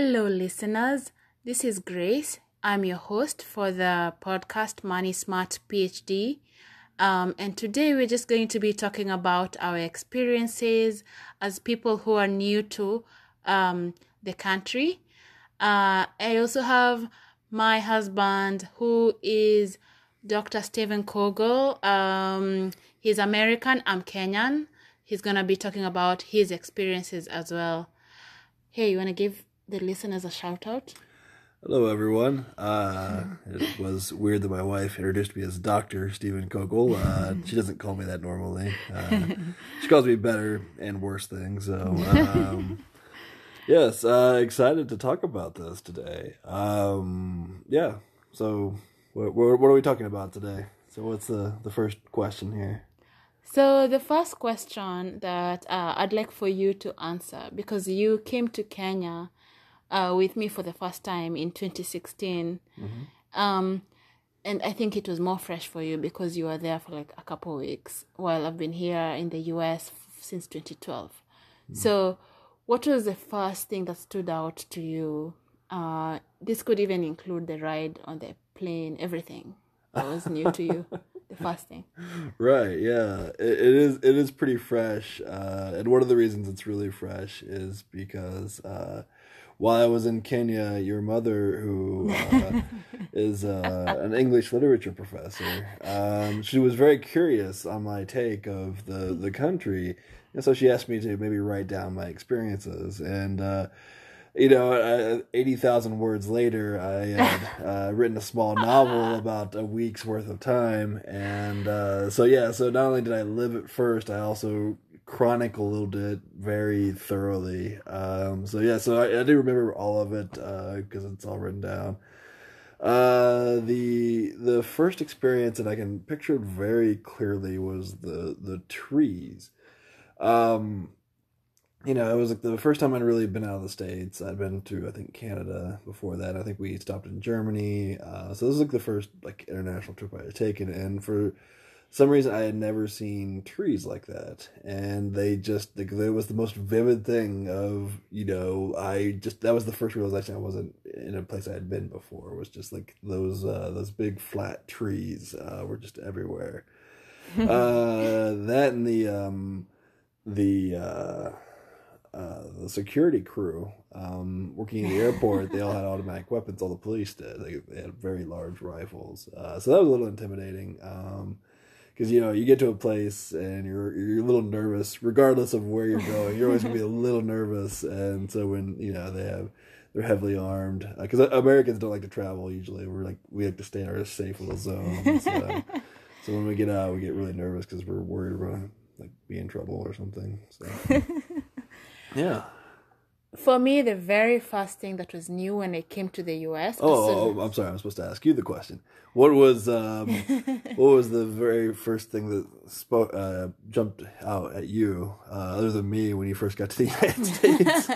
Hello, listeners. This is Grace. I'm your host for the podcast Money Smart PhD. Um, and today we're just going to be talking about our experiences as people who are new to um, the country. Uh, I also have my husband who is Dr. Stephen Kogel. Um, he's American, I'm Kenyan. He's going to be talking about his experiences as well. Hey, you want to give the listeners a shout out? Hello, everyone. Uh, it was weird that my wife introduced me as Dr. Stephen Kogel. Uh, she doesn't call me that normally. Uh, she calls me better and worse things. So, um, yes, uh, excited to talk about this today. Um, yeah, so what, what, are we talking about today? So, what's the, the first question here? So, the first question that uh, I'd like for you to answer because you came to Kenya uh, with me for the first time in 2016. Um, and I think it was more fresh for you because you were there for like a couple of weeks while I've been here in the US f- since 2012. So, what was the first thing that stood out to you? Uh, this could even include the ride on the plane, everything that was new to you. The first thing. Right, yeah. It, it is it is pretty fresh. Uh, and one of the reasons it's really fresh is because uh, while I was in Kenya, your mother, who uh, is uh, an English literature professor, um, she was very curious on my take of the, the country. And so she asked me to maybe write down my experiences. And, uh, you know, uh, 80,000 words later, I had uh, written a small novel about a week's worth of time. And uh, so, yeah, so not only did I live it first, I also chronicled it very thoroughly. Um, so, yeah, so I, I do remember all of it because it's all written down. Uh, the the first experience that I can picture very clearly was the the trees. Um, you know, it was like the first time I'd really been out of the states. I'd been to I think Canada before that. I think we stopped in Germany. Uh, so this was like the first like international trip I had taken, and for some reason I had never seen trees like that, and they just like it was the most vivid thing of you know I just that was the first realization I wasn't in a place I had been before was just like those uh, those big flat trees uh, were just everywhere. uh, that and the um, the uh, uh, the security crew um, working in the airport, they all had automatic weapons. All the police did. They, they had very large rifles. Uh, so that was a little intimidating. Because you know you get to a place and you're you're a little nervous, regardless of where you're going. You're always gonna be a little nervous, and so when you know they have they're heavily armed uh, because uh, Americans don't like to travel. Usually, we're like we like to stay in our safe little zone. So, so when we get out, we get really nervous because we're worried we're gonna like be in trouble or something. So yeah. For me, the very first thing that was new when I came to the US. as Oh, oh, oh, I'm sorry. I'm supposed to ask you the question. What was um, what was the very first thing that spoke uh, jumped out at you, uh, other than me, when you first got to the United States?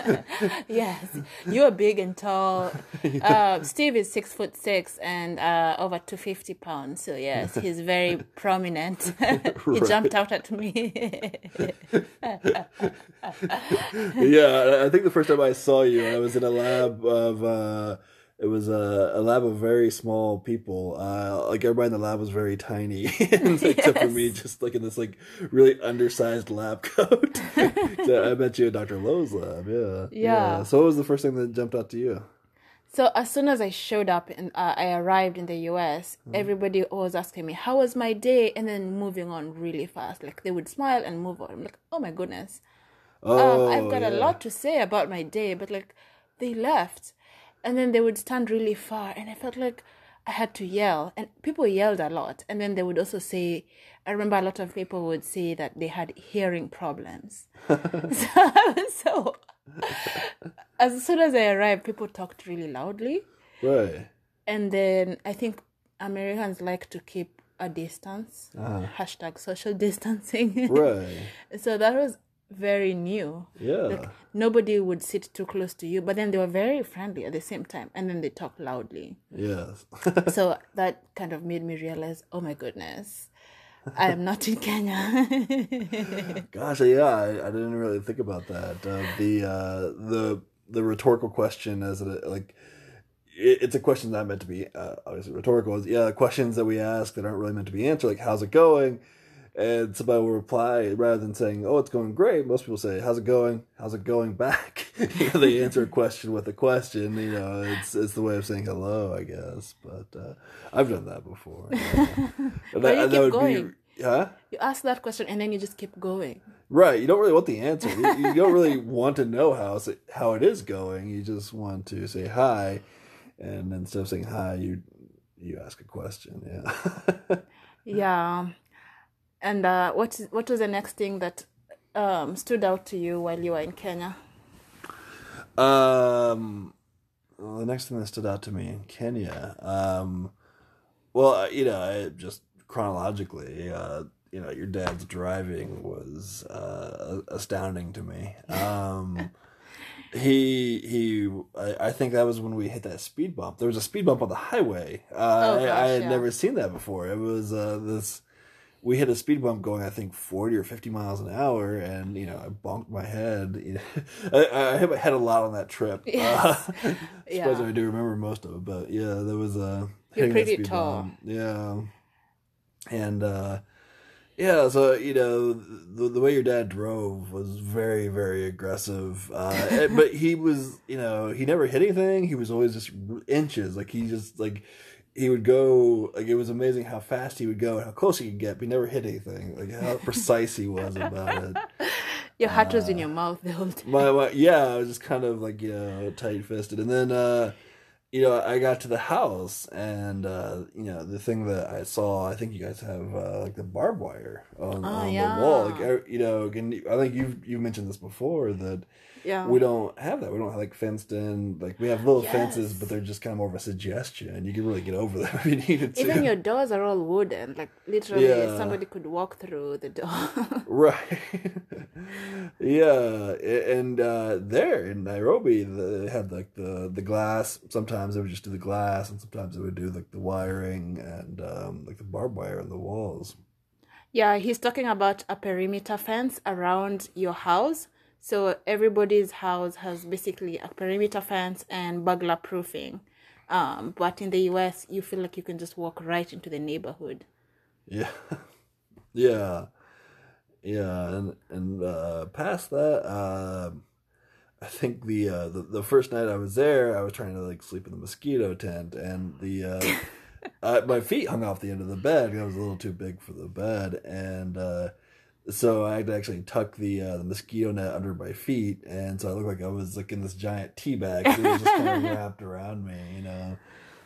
yes, you are big and tall. Uh, Steve is six foot six and uh, over two fifty pounds. So yes, he's very prominent. he jumped out at me. yeah, I think the first time I saw you, I was in a lab of. It was a, a lab of very small people. Uh, like everybody in the lab was very tiny, except for me, just like in this like really undersized lab coat. so I met you at Dr. Lowe's lab. Yeah. Yeah. So what was the first thing that jumped out to you? so as soon as I showed up and uh, I arrived in the US, everybody was asking me how was my day, and then moving on really fast. Like they would smile and move on. I'm like, oh my goodness. Oh, um, I've got a lot to say about my day, but like they left, and then they would stand really far, and I felt like I had to yell, and people yelled a lot, and then they would also say, I remember a lot of people would say that they had hearing problems. so, so as soon as I arrived, people talked really loudly, Right. and then I think Americans like to keep a distance, uh-huh. hashtag social distancing. Right. so that was very new. Yeah. Like nobody would sit too close to you, but then they were very friendly at the same time, and then they talk loudly. yes. So that kind of made me realize, oh my goodness, I am not in Kenya. Gosh, yeah, I, I didn't really think about that. Uh, the uh, the the rhetorical question as a like it's a question not meant to be uh, obviously rhetorical. Is yeah, questions that we ask that aren't really meant to be answered, like how's it going, and somebody will reply rather than saying oh it's going great. Most people say how's it going, how's it going back. you know, they answer a question with a question. You know, it's it's the way of saying hello, I guess. But uh, I've done that before. Yeah. But you and keep going. Be, huh? You ask that question and then you just keep going. Right. You don't really want the answer. You, you don't really want to know how how it is going. You just want to say hi, and instead of saying hi, you you ask a question. Yeah. yeah. And uh, what what was the next thing that um, stood out to you while you were in Kenya? Um, well, the next thing that stood out to me in Kenya, um, well, uh, you know, I just chronologically, uh, you know, your dad's driving was uh, astounding to me. Um, he he, I, I, think that was when we hit that speed bump. There was a speed bump on the highway. Uh, oh, gosh, I, I, had yeah. never seen that before. It was uh, this. We hit a speed bump going, I think, forty or fifty miles an hour, and you know, I bonked my head. I, I hit my head a lot on that trip. Yes. Uh, yeah. suppose I do remember most of it, but yeah, there was a. You're pretty tall. Bump. Yeah, and uh, yeah, so you know the the way your dad drove was very very aggressive, uh, but he was you know he never hit anything. He was always just inches, like he just like he would go like it was amazing how fast he would go and how close he could get, but he never hit anything. Like how precise he was about it. Your heart uh, was in your mouth the whole time. My, my yeah, I was just kind of like you know tight fisted, and then. uh you know, I got to the house and uh, you know the thing that I saw. I think you guys have uh, like the barbed wire on, oh, on yeah. the wall. Like you know, can, I think you've you've mentioned this before that yeah. we don't have that. We don't have like fenced in. Like we have little yes. fences, but they're just kind of more of a suggestion. You can really get over them if you needed to. Even your doors are all wooden. Like literally, yeah. somebody could walk through the door. right. yeah, and uh, there in Nairobi, they had like the the glass. Sometimes they would just do the glass, and sometimes they would do like the wiring and um, like the barbed wire on the walls. Yeah, he's talking about a perimeter fence around your house. So everybody's house has basically a perimeter fence and burglar proofing. Um, but in the US, you feel like you can just walk right into the neighborhood. Yeah, yeah yeah, and and uh, past that, uh, I think the, uh, the the first night I was there, I was trying to like sleep in the mosquito tent, and the uh, uh, my feet hung off the end of the bed. I was a little too big for the bed, and uh, so I had to actually tuck the uh, the mosquito net under my feet, and so I looked like I was like in this giant tea bag. It was just kind of wrapped around me, you know.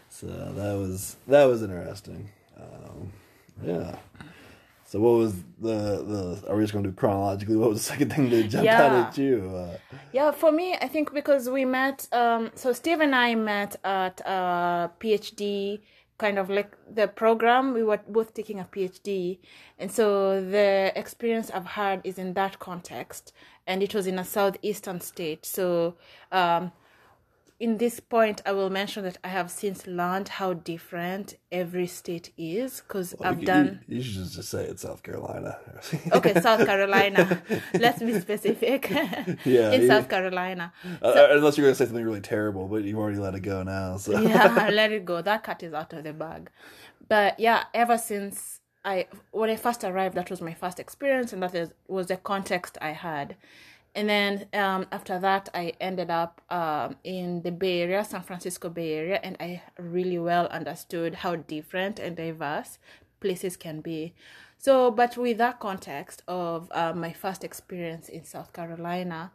So that was that was interesting. Um, yeah. So what was the the? Are we just going to do chronologically? What was the second thing that jumped yeah. out at you? Uh, yeah, for me, I think because we met. Um, so Steve and I met at a uh, PhD kind of like the program. We were both taking a PhD, and so the experience I've had is in that context, and it was in a southeastern state. So. Um, in this point, I will mention that I have since learned how different every state is because well, I've you, done. You, should just say it's South Carolina. okay, South Carolina. Let's be specific. yeah, in South Carolina. Uh, so, unless you're going to say something really terrible, but you've already let it go now. So yeah, let it go. That cat is out of the bag. But yeah, ever since I when I first arrived, that was my first experience, and that is, was the context I had and then um, after that i ended up um, in the bay area san francisco bay area and i really well understood how different and diverse places can be so but with that context of uh, my first experience in south carolina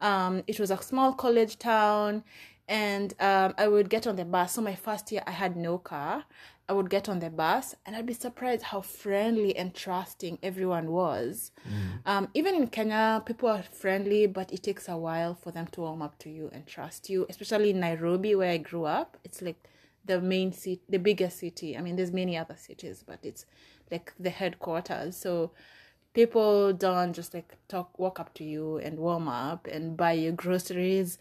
um, it was a small college town and um, I would get on the bus. So my first year, I had no car, I would get on the bus and I'd be surprised how friendly and trusting everyone was. Mm. Um, even in Kenya, people are friendly, but it takes a while for them to warm up to you and trust you. Especially in Nairobi, where I grew up, it's like the main city, the biggest city. I mean, there's many other cities, but it's like the headquarters. So people don't just like talk, walk up to you and warm up and buy you groceries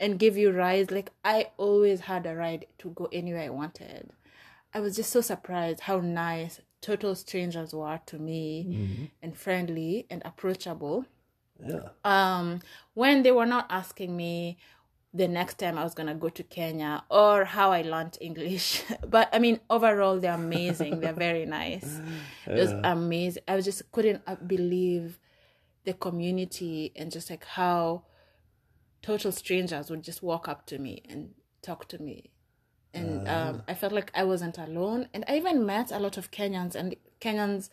and give you rides. Like I always had a ride to go anywhere I wanted I was just so surprised how nice total strangers were to me mm-hmm. and friendly and approachable. Yeah. Um, when they were not asking me the next time I was gonna go to Kenya or how I learned English. but I mean, overall, they're amazing. they're very nice. It was amazing. I just couldn't uh, believe the community and just like how total strangers would just walk up to me and talk to me. And um, I felt like I wasn't alone. And I even met a lot of Kenyans and Kenyans,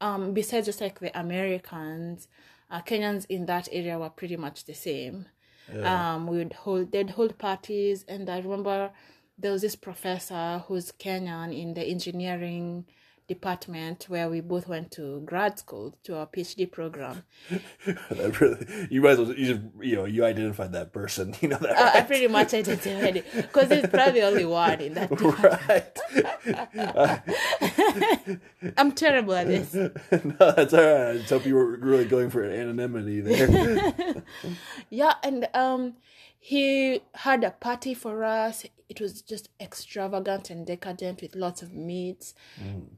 um, besides just like the Americans, uh, Kenyans in that area were pretty much the same. Um, we would hold, they'd hold parties. And I remember there was this professor who's Kenyan in the engineering department where we both went to grad school to our PhD program. That really, you might as well you just you know you identified that person. You know that. Uh, I right? pretty much identified it because it's probably only one in that. right. I'm terrible at this. no, that's all right. I just hope you were really going for anonymity there. Yeah, and um, he had a party for us. It was just extravagant and decadent with lots of meats.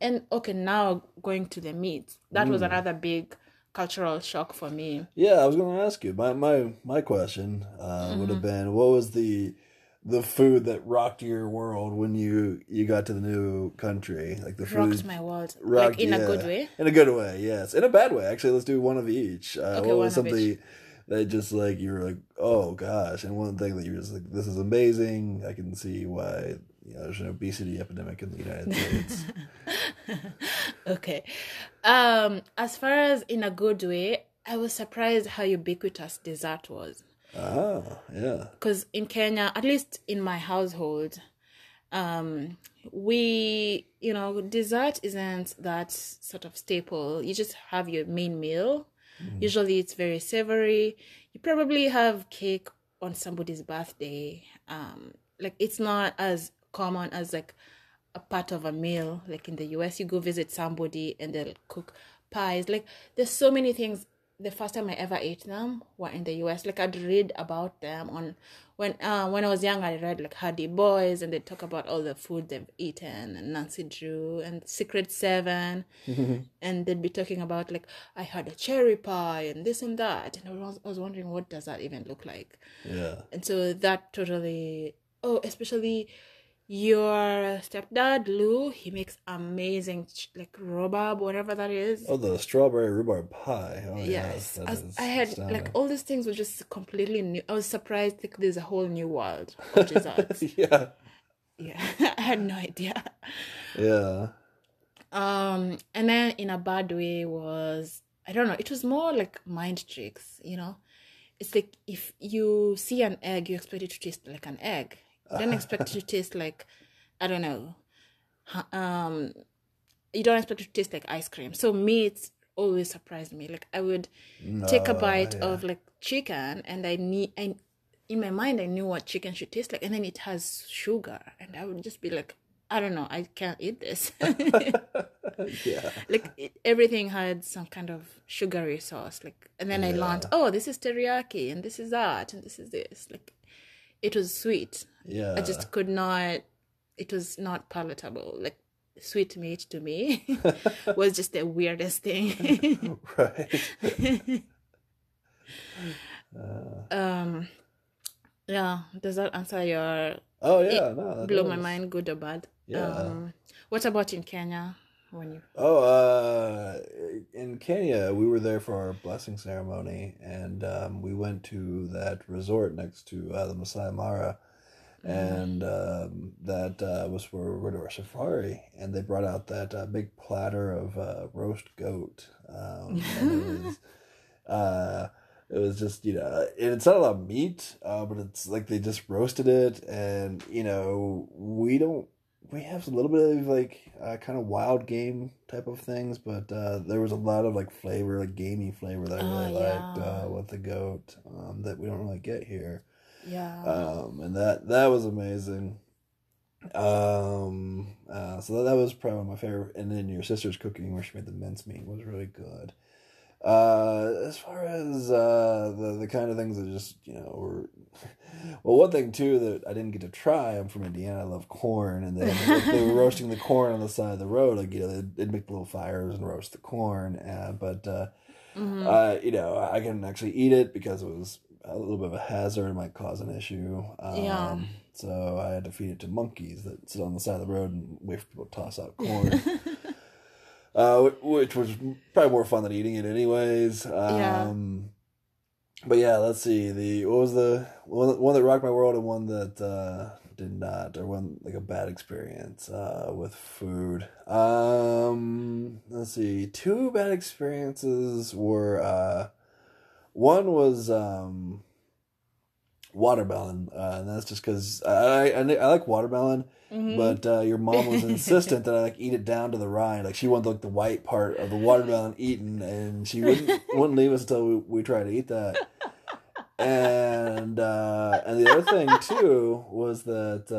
And okay, now going to the meats, that was another big cultural shock for me. yeah, I was going to ask you. My my my question uh, would Mm-hmm. have been, what was the the food that rocked your world when you you got to the new country? Like the food Rocked my world, rocked- like in a good way. In a good way, yes. In a bad way, actually. Let's do one of each. Uh, Okay, what one was of each. something that just like you were like, oh gosh, and one thing that you were just like, this is amazing. I can see why you know, there's an obesity epidemic in the United States. Okay. Um, as far as in a good way, I was surprised how ubiquitous dessert was. ah, yeah. because in Kenya, at least in my household, um, we you know dessert isn't that sort of staple. You just have your main meal. Usually, it's very savory. You probably have cake on somebody's birthday. Um, like it's not as common as like a part of a meal. Like in the US, you go visit somebody and they'll cook pies. Like there's so many things. The first time I ever ate them were in the US. Like I'd read about them on when uh when I was young. I read like Hardy Boys and they talk about all the food they've eaten and Nancy Drew and Secret Seven, and they'd be talking about like I had a cherry pie and this and that, and I was I was wondering what does that even look like Yeah. and so that totally oh especially your stepdad lou he makes amazing like rhubarb whatever that is Oh, the strawberry rhubarb pie. Oh, yes that I, I had astounding. like all these things were just completely new i was surprised like there's a whole new world of desserts yeah. yeah i had no idea Yeah. um and then in a bad way was i don't know it was more like mind tricks you know it's like if you see an egg you expect it to taste like an egg don't expect it to taste like i don't know um you don't expect it to taste like ice cream. So me, it's always surprised me. Like i would take a bite yeah. of like chicken and i need i in my mind i knew what chicken should taste like and then it has sugar and i would just be like i don't know i can't eat this. Yeah. like it, everything had some kind of sugary sauce like and then i learned oh this is teriyaki and this is that and this is this. Like it was sweet Yeah. i just could not it was not palatable like sweet meat to me was just the weirdest thing right. um yeah does that answer your Oh yeah, no. blow my mind good or bad Yeah. um what about in kenya when you Oh, uh, in Kenya, we were there for our blessing ceremony, and um, we went to that resort next to uh, the Masai Mara, and um, that uh, was where we were to our safari, and they brought out that uh, big platter of uh, roast goat, um, it was, uh, it was just you know, it's not a lot of meat, uh, but it's like they just roasted it, and you know, we don't we have a little bit of like uh, kind of wild game type of things, but uh, there was a lot of like flavor, like gamey flavor that I really Oh, liked uh, with the goat um, that we don't really get here, yeah um, and that that was amazing. Um, uh, so that, that was probably my favorite. And then your sister's cooking, where she made the mincemeat, was really good. Uh, as far as uh, the the kind of things that just you know were, well, one thing too that I didn't get to try. I'm from Indiana. I love corn, and they they were roasting the corn on the side of the road. Like you know, they'd, they'd make little fires and roast the corn. Uh, but uh, uh, you know, I can actually eat it because it was a little bit of a hazard. Might cause an issue. Um, Yeah. So I had to feed it to monkeys that sit on the side of the road and wait for people to toss out corn. uh, which was probably more fun than eating it, anyways. Yeah. Um, But yeah, let's see. The what was the one, one that rocked my world and one that uh, did not, or one like a bad experience uh, with food. Um, let's see. Two bad experiences were uh, one was um, watermelon, uh, and that's just because I, I I like watermelon. Mm-hmm. But uh, your mom was insistent that I like eat it down to the rind. Like she wanted like the white part of the watermelon eaten, and she wouldn't wouldn't leave us until we, we tried to eat that. And uh, and the other thing too was that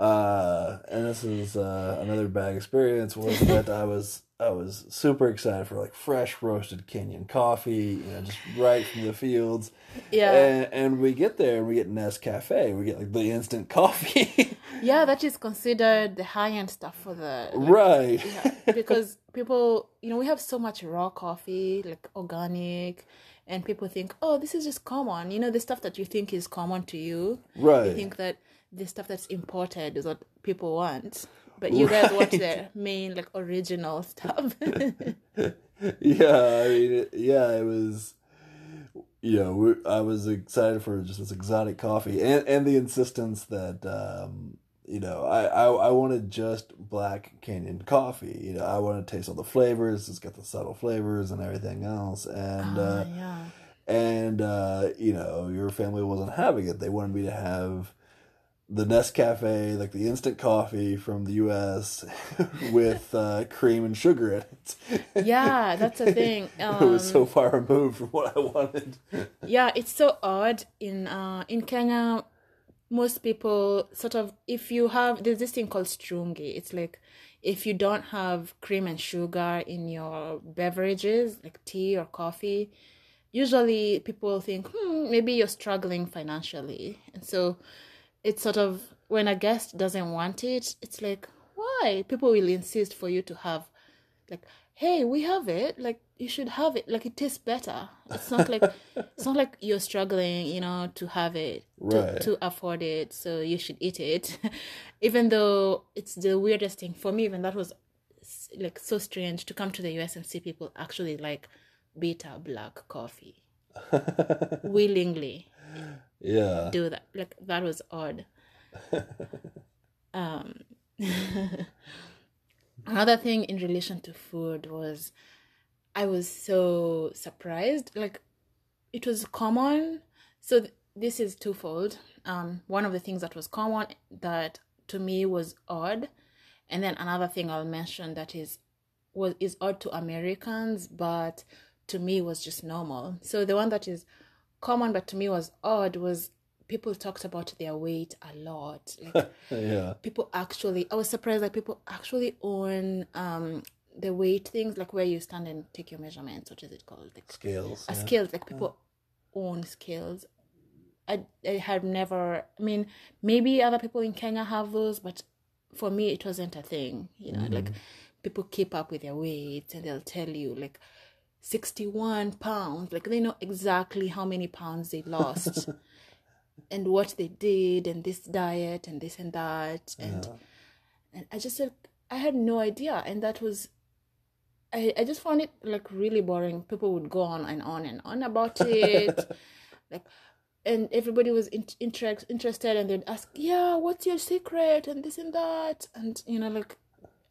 uh, and this is uh, another bad experience was that I was I was super excited for like fresh roasted Kenyan coffee, you know, just right from the fields. Yeah. And, and we get there and we get Nescafe. We get like the instant coffee. Yeah, that is considered the high end stuff for the like, right. yeah, because people, you know, we have so much raw coffee, like organic, and people think, oh, this is just common. You know, the stuff that you think is common to you, you Right. think that the stuff that's imported is what people want, but you guys want the main, like, original stuff. yeah, I mean, yeah, it was. You know, we, I was excited for just this exotic coffee and and the insistence that um, you know I, I I wanted just black Kenyan coffee. You know, I wanted to taste all the flavors. It's got the subtle flavors and everything else. And uh, Ah, yeah. and uh, you know your family wasn't having it. They wanted me to have the Nescafe, like the instant coffee from the U.S. with uh, cream and sugar in it. Yeah, that's the thing. it was Um, so far removed from what I wanted. yeah it's so odd in uh in kenya most people sort of if you have there's this thing called strungi it's like if you don't have cream and sugar in your beverages like tea or coffee usually people think hmm maybe you're struggling financially and so it's sort of when a guest doesn't want it it's like why? People will insist for you to have like hey we have it like you should have it. Like it tastes better. It's not like it's not like you're struggling you know to have it to, Right. to afford it so you should eat it. Even though it's the weirdest thing for me even that was like so strange to come to the us and see people actually like bitter black coffee. Willingly Yeah. do that like that was odd. Um another thing in relation to food was i was so surprised like it was common. So th- this is twofold. Um one of the things that was common that to me was odd. And then another thing i'll mention that is was is odd to americans but to me was just normal. So the one that is common but to me was odd was people talked about their weight a lot like Yeah. people actually i was surprised that people actually own um the weight things like where you stand and take your measurements what is it called like Scales. a yeah. scales like people own scales I, I had never i mean maybe other people in kenya have those but for me it wasn't a thing you know like people keep up with their weight and they'll tell you like 61 pounds. Like they know exactly how many pounds they lost and what they did and this diet and this and that. And and i just said i had no idea. And that was I, I just found it like really boring. People would go on and on and on about it. Like and everybody was in, inter- interested and they'd ask yeah what's your secret? and this and that. And you know like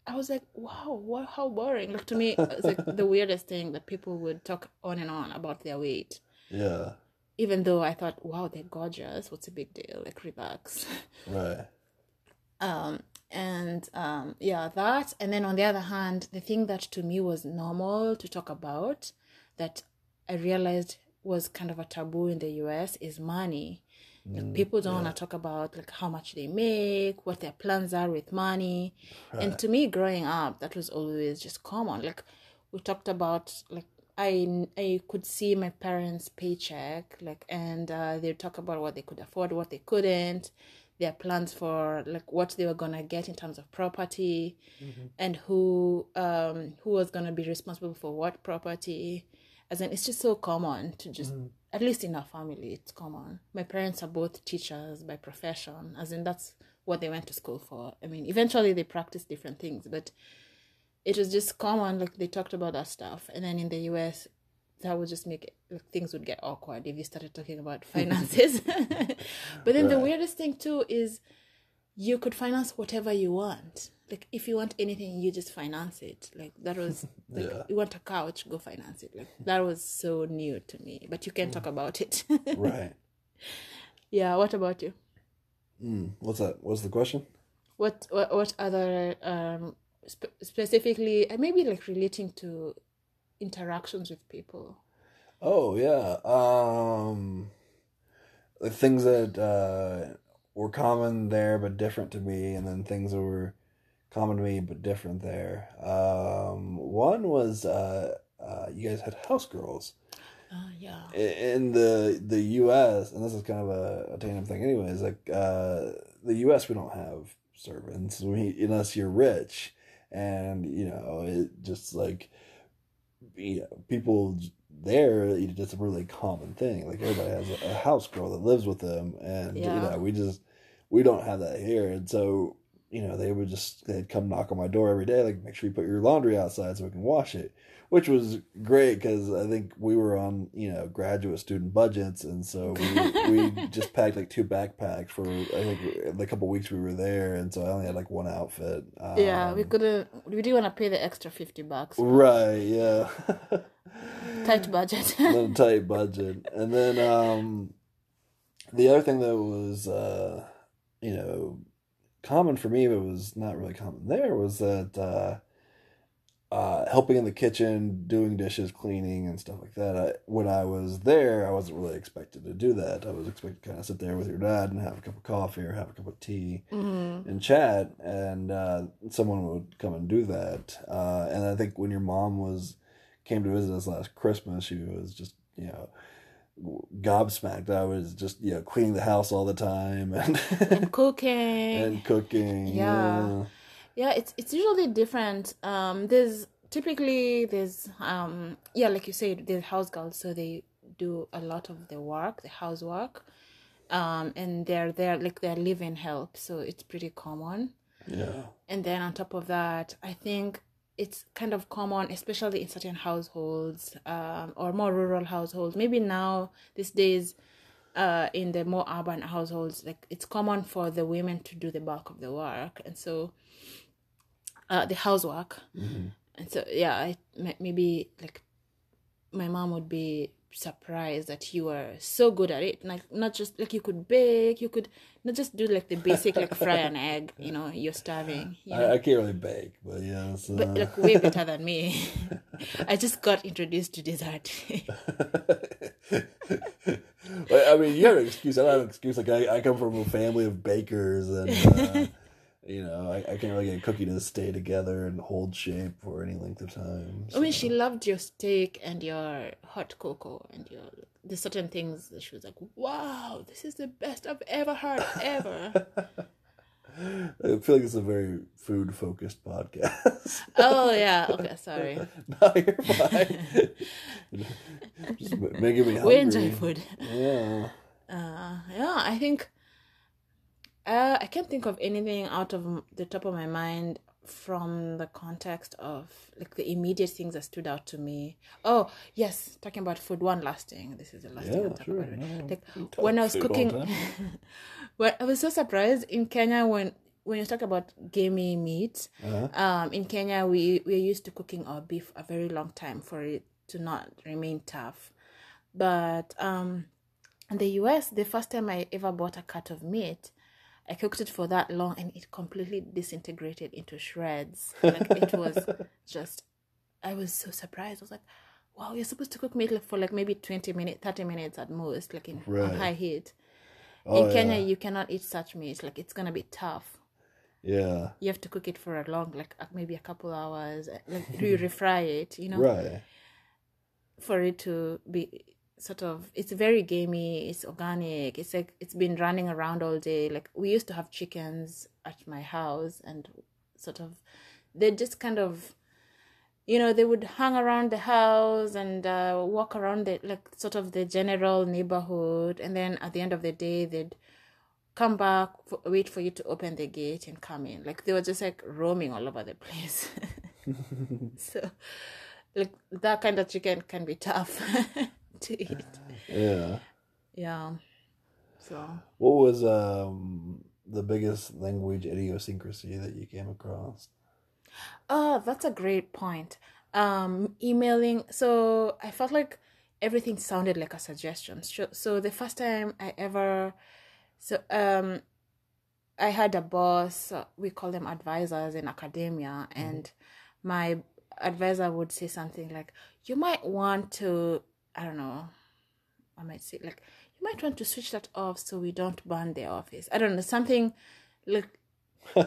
i was like wow what, how boring. Like to me it's like the weirdest thing that people would talk on and on about their weight. Yeah. even though i thought wow they're gorgeous. What's a big deal? Like relax. Right. um and um yeah that. And then on the other hand the thing that to me was normal to talk about that i realized was kind of a taboo in the us is money like people don't want to talk about like how much they make what their plans are with money. And to me growing up that was always just common. Like we talked about like I, I could see my parents' paycheck, like, and uh, they talk about what they could afford, what they couldn't, their plans for like what they were gonna get in terms of property, and who um who was gonna be responsible for what property. As in, it's just so common to just at least in our family, it's common. My parents are both teachers by profession, as in that's what they went to school for. I mean, eventually they practice different things, but it was just common. Like they talked about that stuff, and then in the U.S., that would just make it, like things would get awkward if you started talking about finances. but then the weirdest thing too is you could finance whatever you want. Like if you want anything, you just finance it. Like that was like Yeah. you want a couch, go finance it. Like that was so new to me. But you can talk about it. Right. yeah. What about you? Mm, what's that? What's the question? What what, what other um sp- specifically uh, maybe like relating to interactions with people? Oh yeah. Um the things that uh were common there but different to me and then things that were common to me but different there. Um one was uh uh you guys had house girls. Uh, yeah. In the the US and this is kind of a, a tandem thing anyways, like uh the US we don't have servants we, unless you're rich and you know it just like you know, people there it's just a really common thing like everybody has a, a house girl that lives with them and you know we just we don't have that here and so you know they would just they'd come knock on my door every day like make sure you put your laundry outside so we can wash it which was great because i think we were on you know graduate student budgets and so we, we just packed like two backpacks for i think the couple weeks we were there and so i only had like one outfit yeah, we Um, couldn't. We didn't want to pay the extra fifty bucks. right yeah Tight budget. little tight budget. And then um the other thing that was uh you know common for me but was not really common there was that uh uh helping in the kitchen, doing dishes, cleaning and stuff like that. I, when I was there, I wasn't really expected to do that. I was expected to kind of sit there with your dad and have a cup of coffee or have a cup of tea hmm and chat and uh, someone would come and do that uh, and i think when your mom was came to visit us last christmas she was just you know gobsmacked. I was just you know cleaning the house all the time and And cooking. and cooking Yeah. yeah. It's it's usually different. Um there's typically there's um yeah like you said there's house girls so they do a lot of the work the housework um and they're there like they're live-in help so it's pretty common. Yeah. And then on top of that i think it's kind of common especially in certain households um, or more rural households. Maybe now these days uh, in the more urban households like it's common for the women to do the bulk of the work. And so uh, the housework. Mhm. and so yeah I, ma- maybe like my mom would be surprised that you were so good at it. Like not just like you could bake you could not just do like the basic like fry an egg you know you're starving you know. I, I can't really bake but yeah it's, but like way better than me. I just got introduced to dessert. But, I mean, you have an excuse. I don't have an excuse. Like, I, I come from a family of bakers, and, uh, you know, I, I can't really get a cookie to stay together and hold shape for any length of time. i mean she loved your steak and your hot cocoa and your the certain things that she was like wow this is the best i've ever heard ever I feel like it's a very food focused podcast. oh yeah okay sorry no, you're fine. Just making me hungry. we enjoy food Yeah. uh yeah i think uh, i can't think of anything out of the top of my mind from the context of like the immediate things that stood out to me. Oh yes talking about food one last thing. This is the last thing Yeah, sure. about No, like when i was food all the cooking well i was so surprised. In kenya when when you talk about gamey meat Uh-huh. um in kenya we we're used to cooking our beef a very long time for it to not remain tough. But um in the us the first time i ever bought a cut of meat i cooked it for that long and it completely disintegrated into shreds like it was just i was so surprised i was like wow you're supposed to cook meat for like maybe 20 minutes 30 minutes at most like in Right. high heat Oh, in kenya yeah. you cannot eat such meat like it's gonna be tough Yeah. you have to cook it for a long like maybe a couple hours like you refry it you know Right. for it to be sort of it's very gamey it's organic it's like it's been running around all day like we used to have chickens at my house and sort of they just kind of you know, they would hang around the house and uh, walk around the like sort of the general neighborhood, and then at the end of the day, they'd come back, f- wait for you to open the gate and come in. Like they were just like roaming all over the place. so, like that kind of chicken can be tough to eat. Yeah. Yeah. So. What was um the biggest language idiosyncrasy that you came across? Oh, that's a great point. Um, emailing. So I felt like everything sounded like a suggestion. So, so the first time I ever, so um, I had a boss. uh, We call them advisors in academia, and my advisor would say something like, "You might want to, I don't know, I might say like, you might want to switch that off so we don't burn the office. I don't know something like."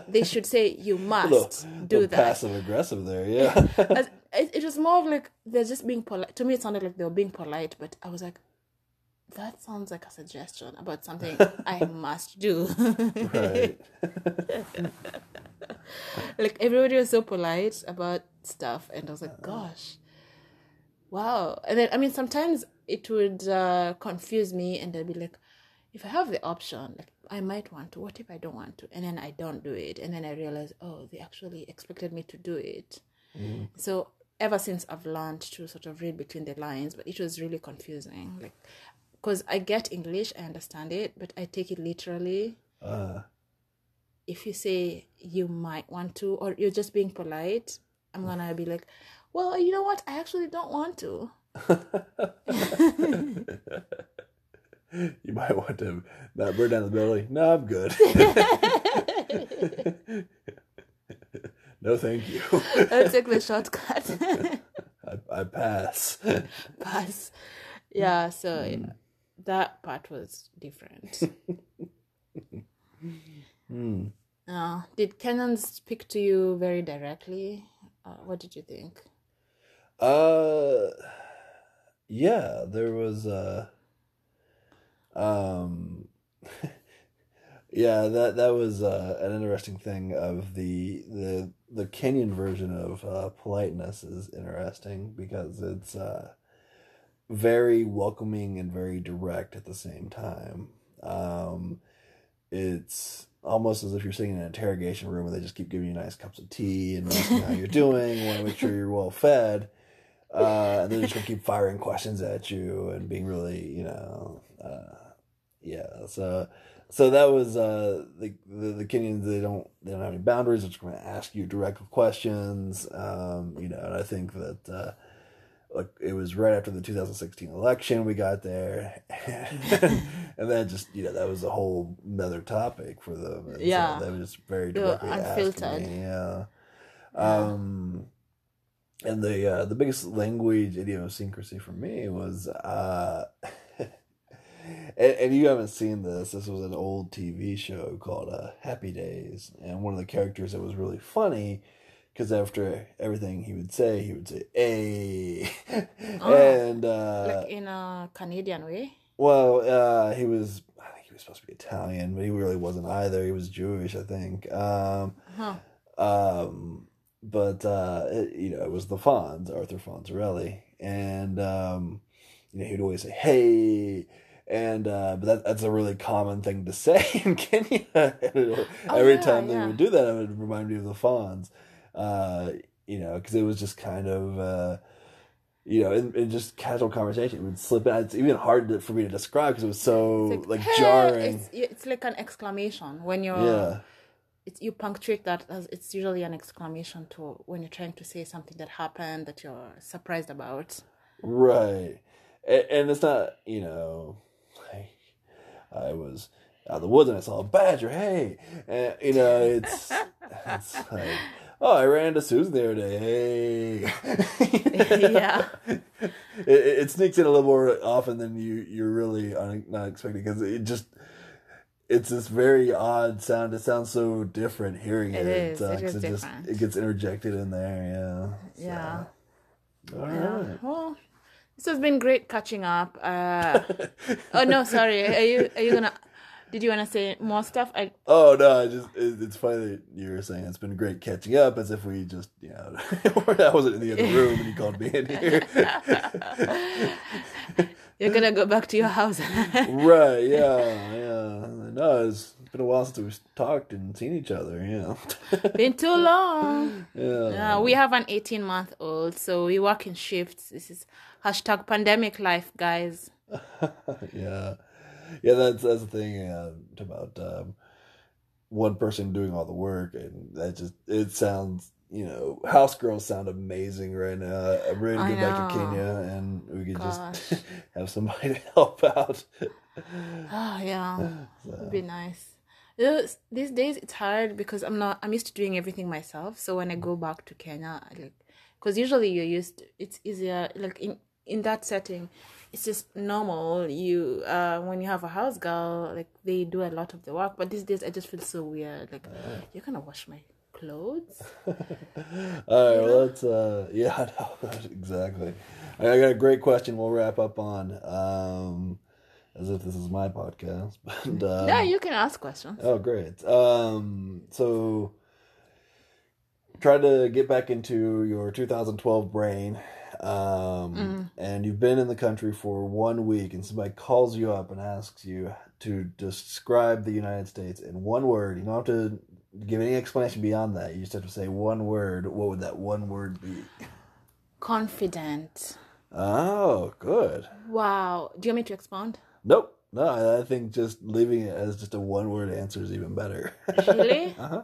they should say you must do that. Passive aggressive there, yeah. It, it was more of like they're just being polite. To me, it sounded like they were being polite, but I was like, that sounds like a suggestion about something I must do. right. like everybody was so polite about stuff, and I was like, uh-huh. gosh, wow. And then I mean, sometimes it would uh, confuse me, and I'd be like, if I have the option, like I might want to. What if I don't want to? And then I don't do it, and then I realize, oh, they actually expected me to do it. So ever since I've learned to sort of read between the lines, but it was really confusing. Like, because I get English, I understand it, but I take it literally. Uh, If you say you might want to, or you're just being polite, I'm gonna be like, well, you know what? I actually don't want to. you might want to not burn down the building. No, I'm good. no, thank you. I'll take the shortcut. I, I pass. Pass. Yeah, so yeah, that part was different. Hmm. Uh, did Kenyans speak to you very directly? Uh, what did you think? Uh, yeah, there was uh, um, yeah, that that was uh, an interesting thing of the the the Kenyan version of uh, politeness is interesting because it's uh, very welcoming and very direct at the same time. Um, it's almost as if you're sitting in an interrogation room and they just keep giving you nice cups of tea and asking how you're doing, want to make sure you're well fed. Uh, and they're just gonna keep firing questions at you and being really, you know, uh, yeah. So, so that was uh, the, the the Kenyans. They don't they don't have any boundaries. They're just going to ask you direct questions. Um, you know, and I think that uh, like it was right after the 2016 election we got there, and then just you know that was a whole another topic for them. And so Yeah. they were just very directly unfiltered. me. Yeah. Um, and the uh, the biggest language idiosyncrasy for me was uh, and, and you haven't seen this. This was an old TV show called uh, Happy Days, and one of the characters that was really funny because after everything he would say, he would say "a," and uh, like in a Canadian way? well, uh, he was. I think he was supposed to be Italian, but he really wasn't either. He was Jewish, I think. Um, Huh. um, but uh, it, you know, it was the Fonz, Arthur Fonzarelli, and um, you know, he'd always say, "Hey." And uh, but that, that's a really common thing to say in Kenya. Oh, Every yeah, time they yeah. would do that, it would remind me of the Fonz. Uh, you know, because it was just kind of uh, you know, in, in just casual conversation, it would slip in. It's even hard to, for me to describe because it was so It's like, "Hey!" jarring. It's, it's like an exclamation when you're. yeah, It's, you punctuate that as it's usually an exclamation to when you're trying to say something that happened that you're surprised about. right. And, and it's not, you know, like I was out of the woods and I saw a badger. Hey, and, you know, it's it's like. Oh, I ran into Susan the other day. Hey, Yeah. it, it sneaks in a little more often than you you're really un, not expecting because it just it's this very odd sound. It sounds so different hearing it. It is. uh, It is just different. it gets interjected in there. Yeah. So, Yeah. All Yeah. right. Well, this has been great catching up. Uh, oh no, sorry. Are you are you gonna Did you want to say more stuff? I Oh no, I just it, it's funny that you were saying it's been great catching up, as if we just you know I wasn't in the other room and you called me in here. you're gonna go back to your house. right? Yeah, yeah. No, it's been a while since we've talked and seen each other. Yeah. Been too long. yeah. Uh, we have an 18 month old, so we work in shifts. This is hashtag pandemic life, guys. yeah, yeah. That's that's the thing uh, about um, one person doing all the work, and that just it sounds. You know, house girls sound amazing right now. I'm ready to I get back to. Kenya, and we could just have somebody to help out. Oh yeah, It would be nice. You know, These days it's hard because I'm not. I'm used to doing everything myself. So when I go back to Kenya, I like, because usually you're used. To, it's easier. Like in in that setting, it's just normal. You uh when you have a house girl, like they do a lot of the work. But these days I just feel so weird. Like you're gonna wash my clothes. All right, well, let's. Uh, yeah, know exactly. I got a great question. We'll wrap up on, um, as if this is my podcast, but um, yeah, you can ask questions. Oh, great. Um, so try to get back into your 2012 brain. Um, and you've been in the country for one week, and somebody calls you up and asks you to describe the United States in one word. You don't have to give any explanation beyond that. You just have to say one word. What would that one word be? Confident. Oh, good. Wow. Do you want me to expound? Nope. No, I think just leaving it as just a one word answer is even better. Really? uh huh.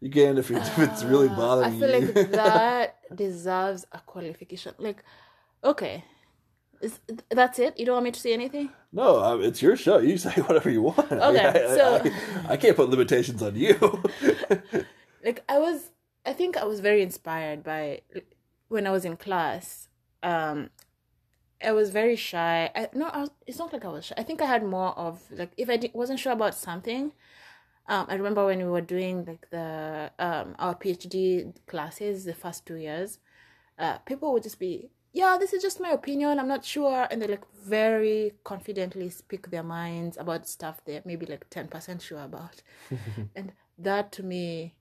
You can if it's, if it's really Uh, I bothering feel you. like that deserves a qualification. Like, okay, is that's it? You don't want me to say anything? no, I- it's your show. You say whatever you want. Okay, I, I- so- I, I can't put limitations on you. Like, I was, I think I was very inspired by when I was in class. Um, I was very shy. I no, I was, it's not like I was shy. I think I had more of like if I di- wasn't sure about something. Um, I remember when we were doing like the um our PhD classes the first two years, uh, people would just be, yeah, this is just my opinion. I'm not sure, and they like very confidently speak their minds about stuff they're maybe like ten percent sure about, and that to me,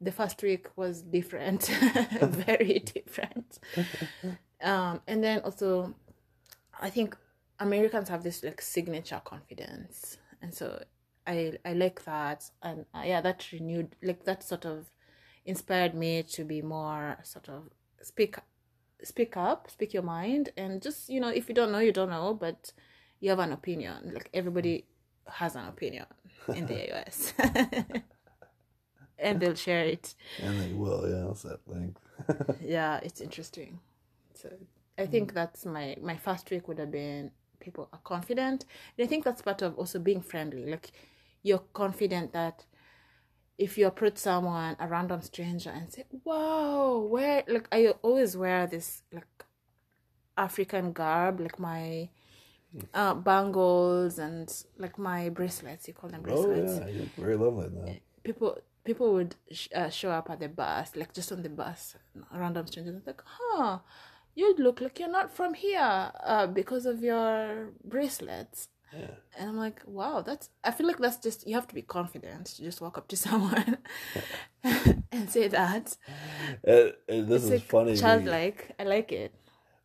the first week was different, very different. Um, and then also, I think Americans have this like signature confidence, and so I I like that, and uh, yeah, that renewed like that sort of inspired me to be more sort of speak speak up, speak your mind, and just you know if you don't know, you don't know, but you have an opinion. Like everybody has an opinion in the US, and they'll share it. and they will, yeah, that length. yeah it's interesting so i think mm. that's my my first trick would have been people are confident and i think that's part of also being friendly like you're confident that if you approach someone a random stranger and say wow where like i always wear this like african garb like my uh bangles and like my bracelets you call them bracelets. oh yeah, you're very lovely in people people would sh- uh, show up at the bus, like just on the bus, random strangers, like, huh, you look like you're not from here uh, because of your bracelets. Yeah. And I'm like, wow, that's. I feel like that's just you have to be confident to just walk up to someone and say that. And this It's is like funny. childlike. I like it.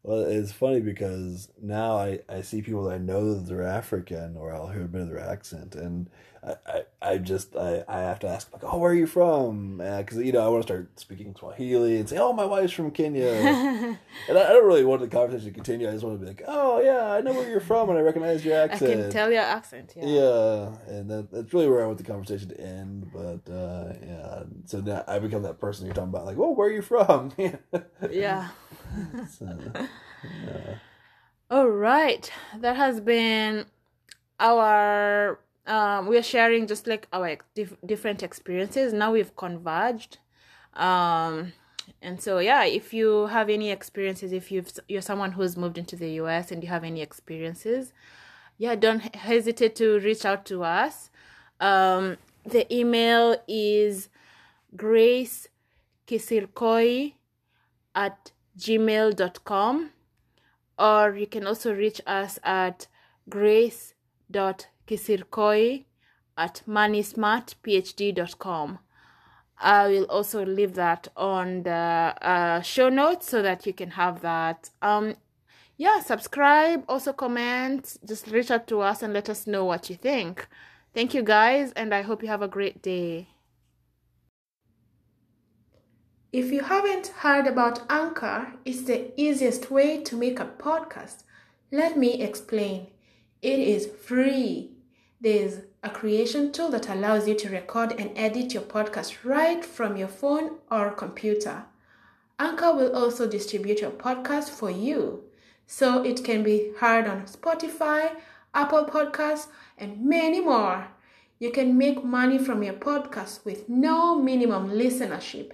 Well, it's funny because now I, I see people that I know that they're African or I'll hear a bit of their accent and I, I, I just I, I have to ask like oh where are you from because you know I want to start speaking Swahili and say oh my wife's from Kenya and I, I don't really want the conversation to continue I just want to be like oh yeah I know where you're from and I recognize your accent I can tell your accent. Yeah. yeah and that, that's really where I want the conversation to end but uh, yeah so now I become that person you're talking about like oh where are you from Yeah. So, All right. That has been our um we're sharing just like our dif- different experiences. Now we've converged. Um and so yeah, if you have any experiences if you've you're someone who's moved into the US and you have any experiences, yeah, don't hesitate to reach out to us. Um the email is grace kisirkoi at gmail.com or you can also reach us at grace.kisirkoi at moneysmartphd.com. I will also leave that on the uh, show notes so that you can have that. Um, yeah, subscribe, also comment, just reach out to us and let us know what you think. Thank you guys, and I hope you have a great day. If you haven't heard about Anchor, it's the easiest way to make a podcast. Let me explain. It is free. There's a creation tool that allows you to record and edit your podcast right from your phone or computer. Anchor will also distribute your podcast for you, so it can be heard on Spotify, Apple Podcasts, and many more. You can make money from your podcast with no minimum listenership.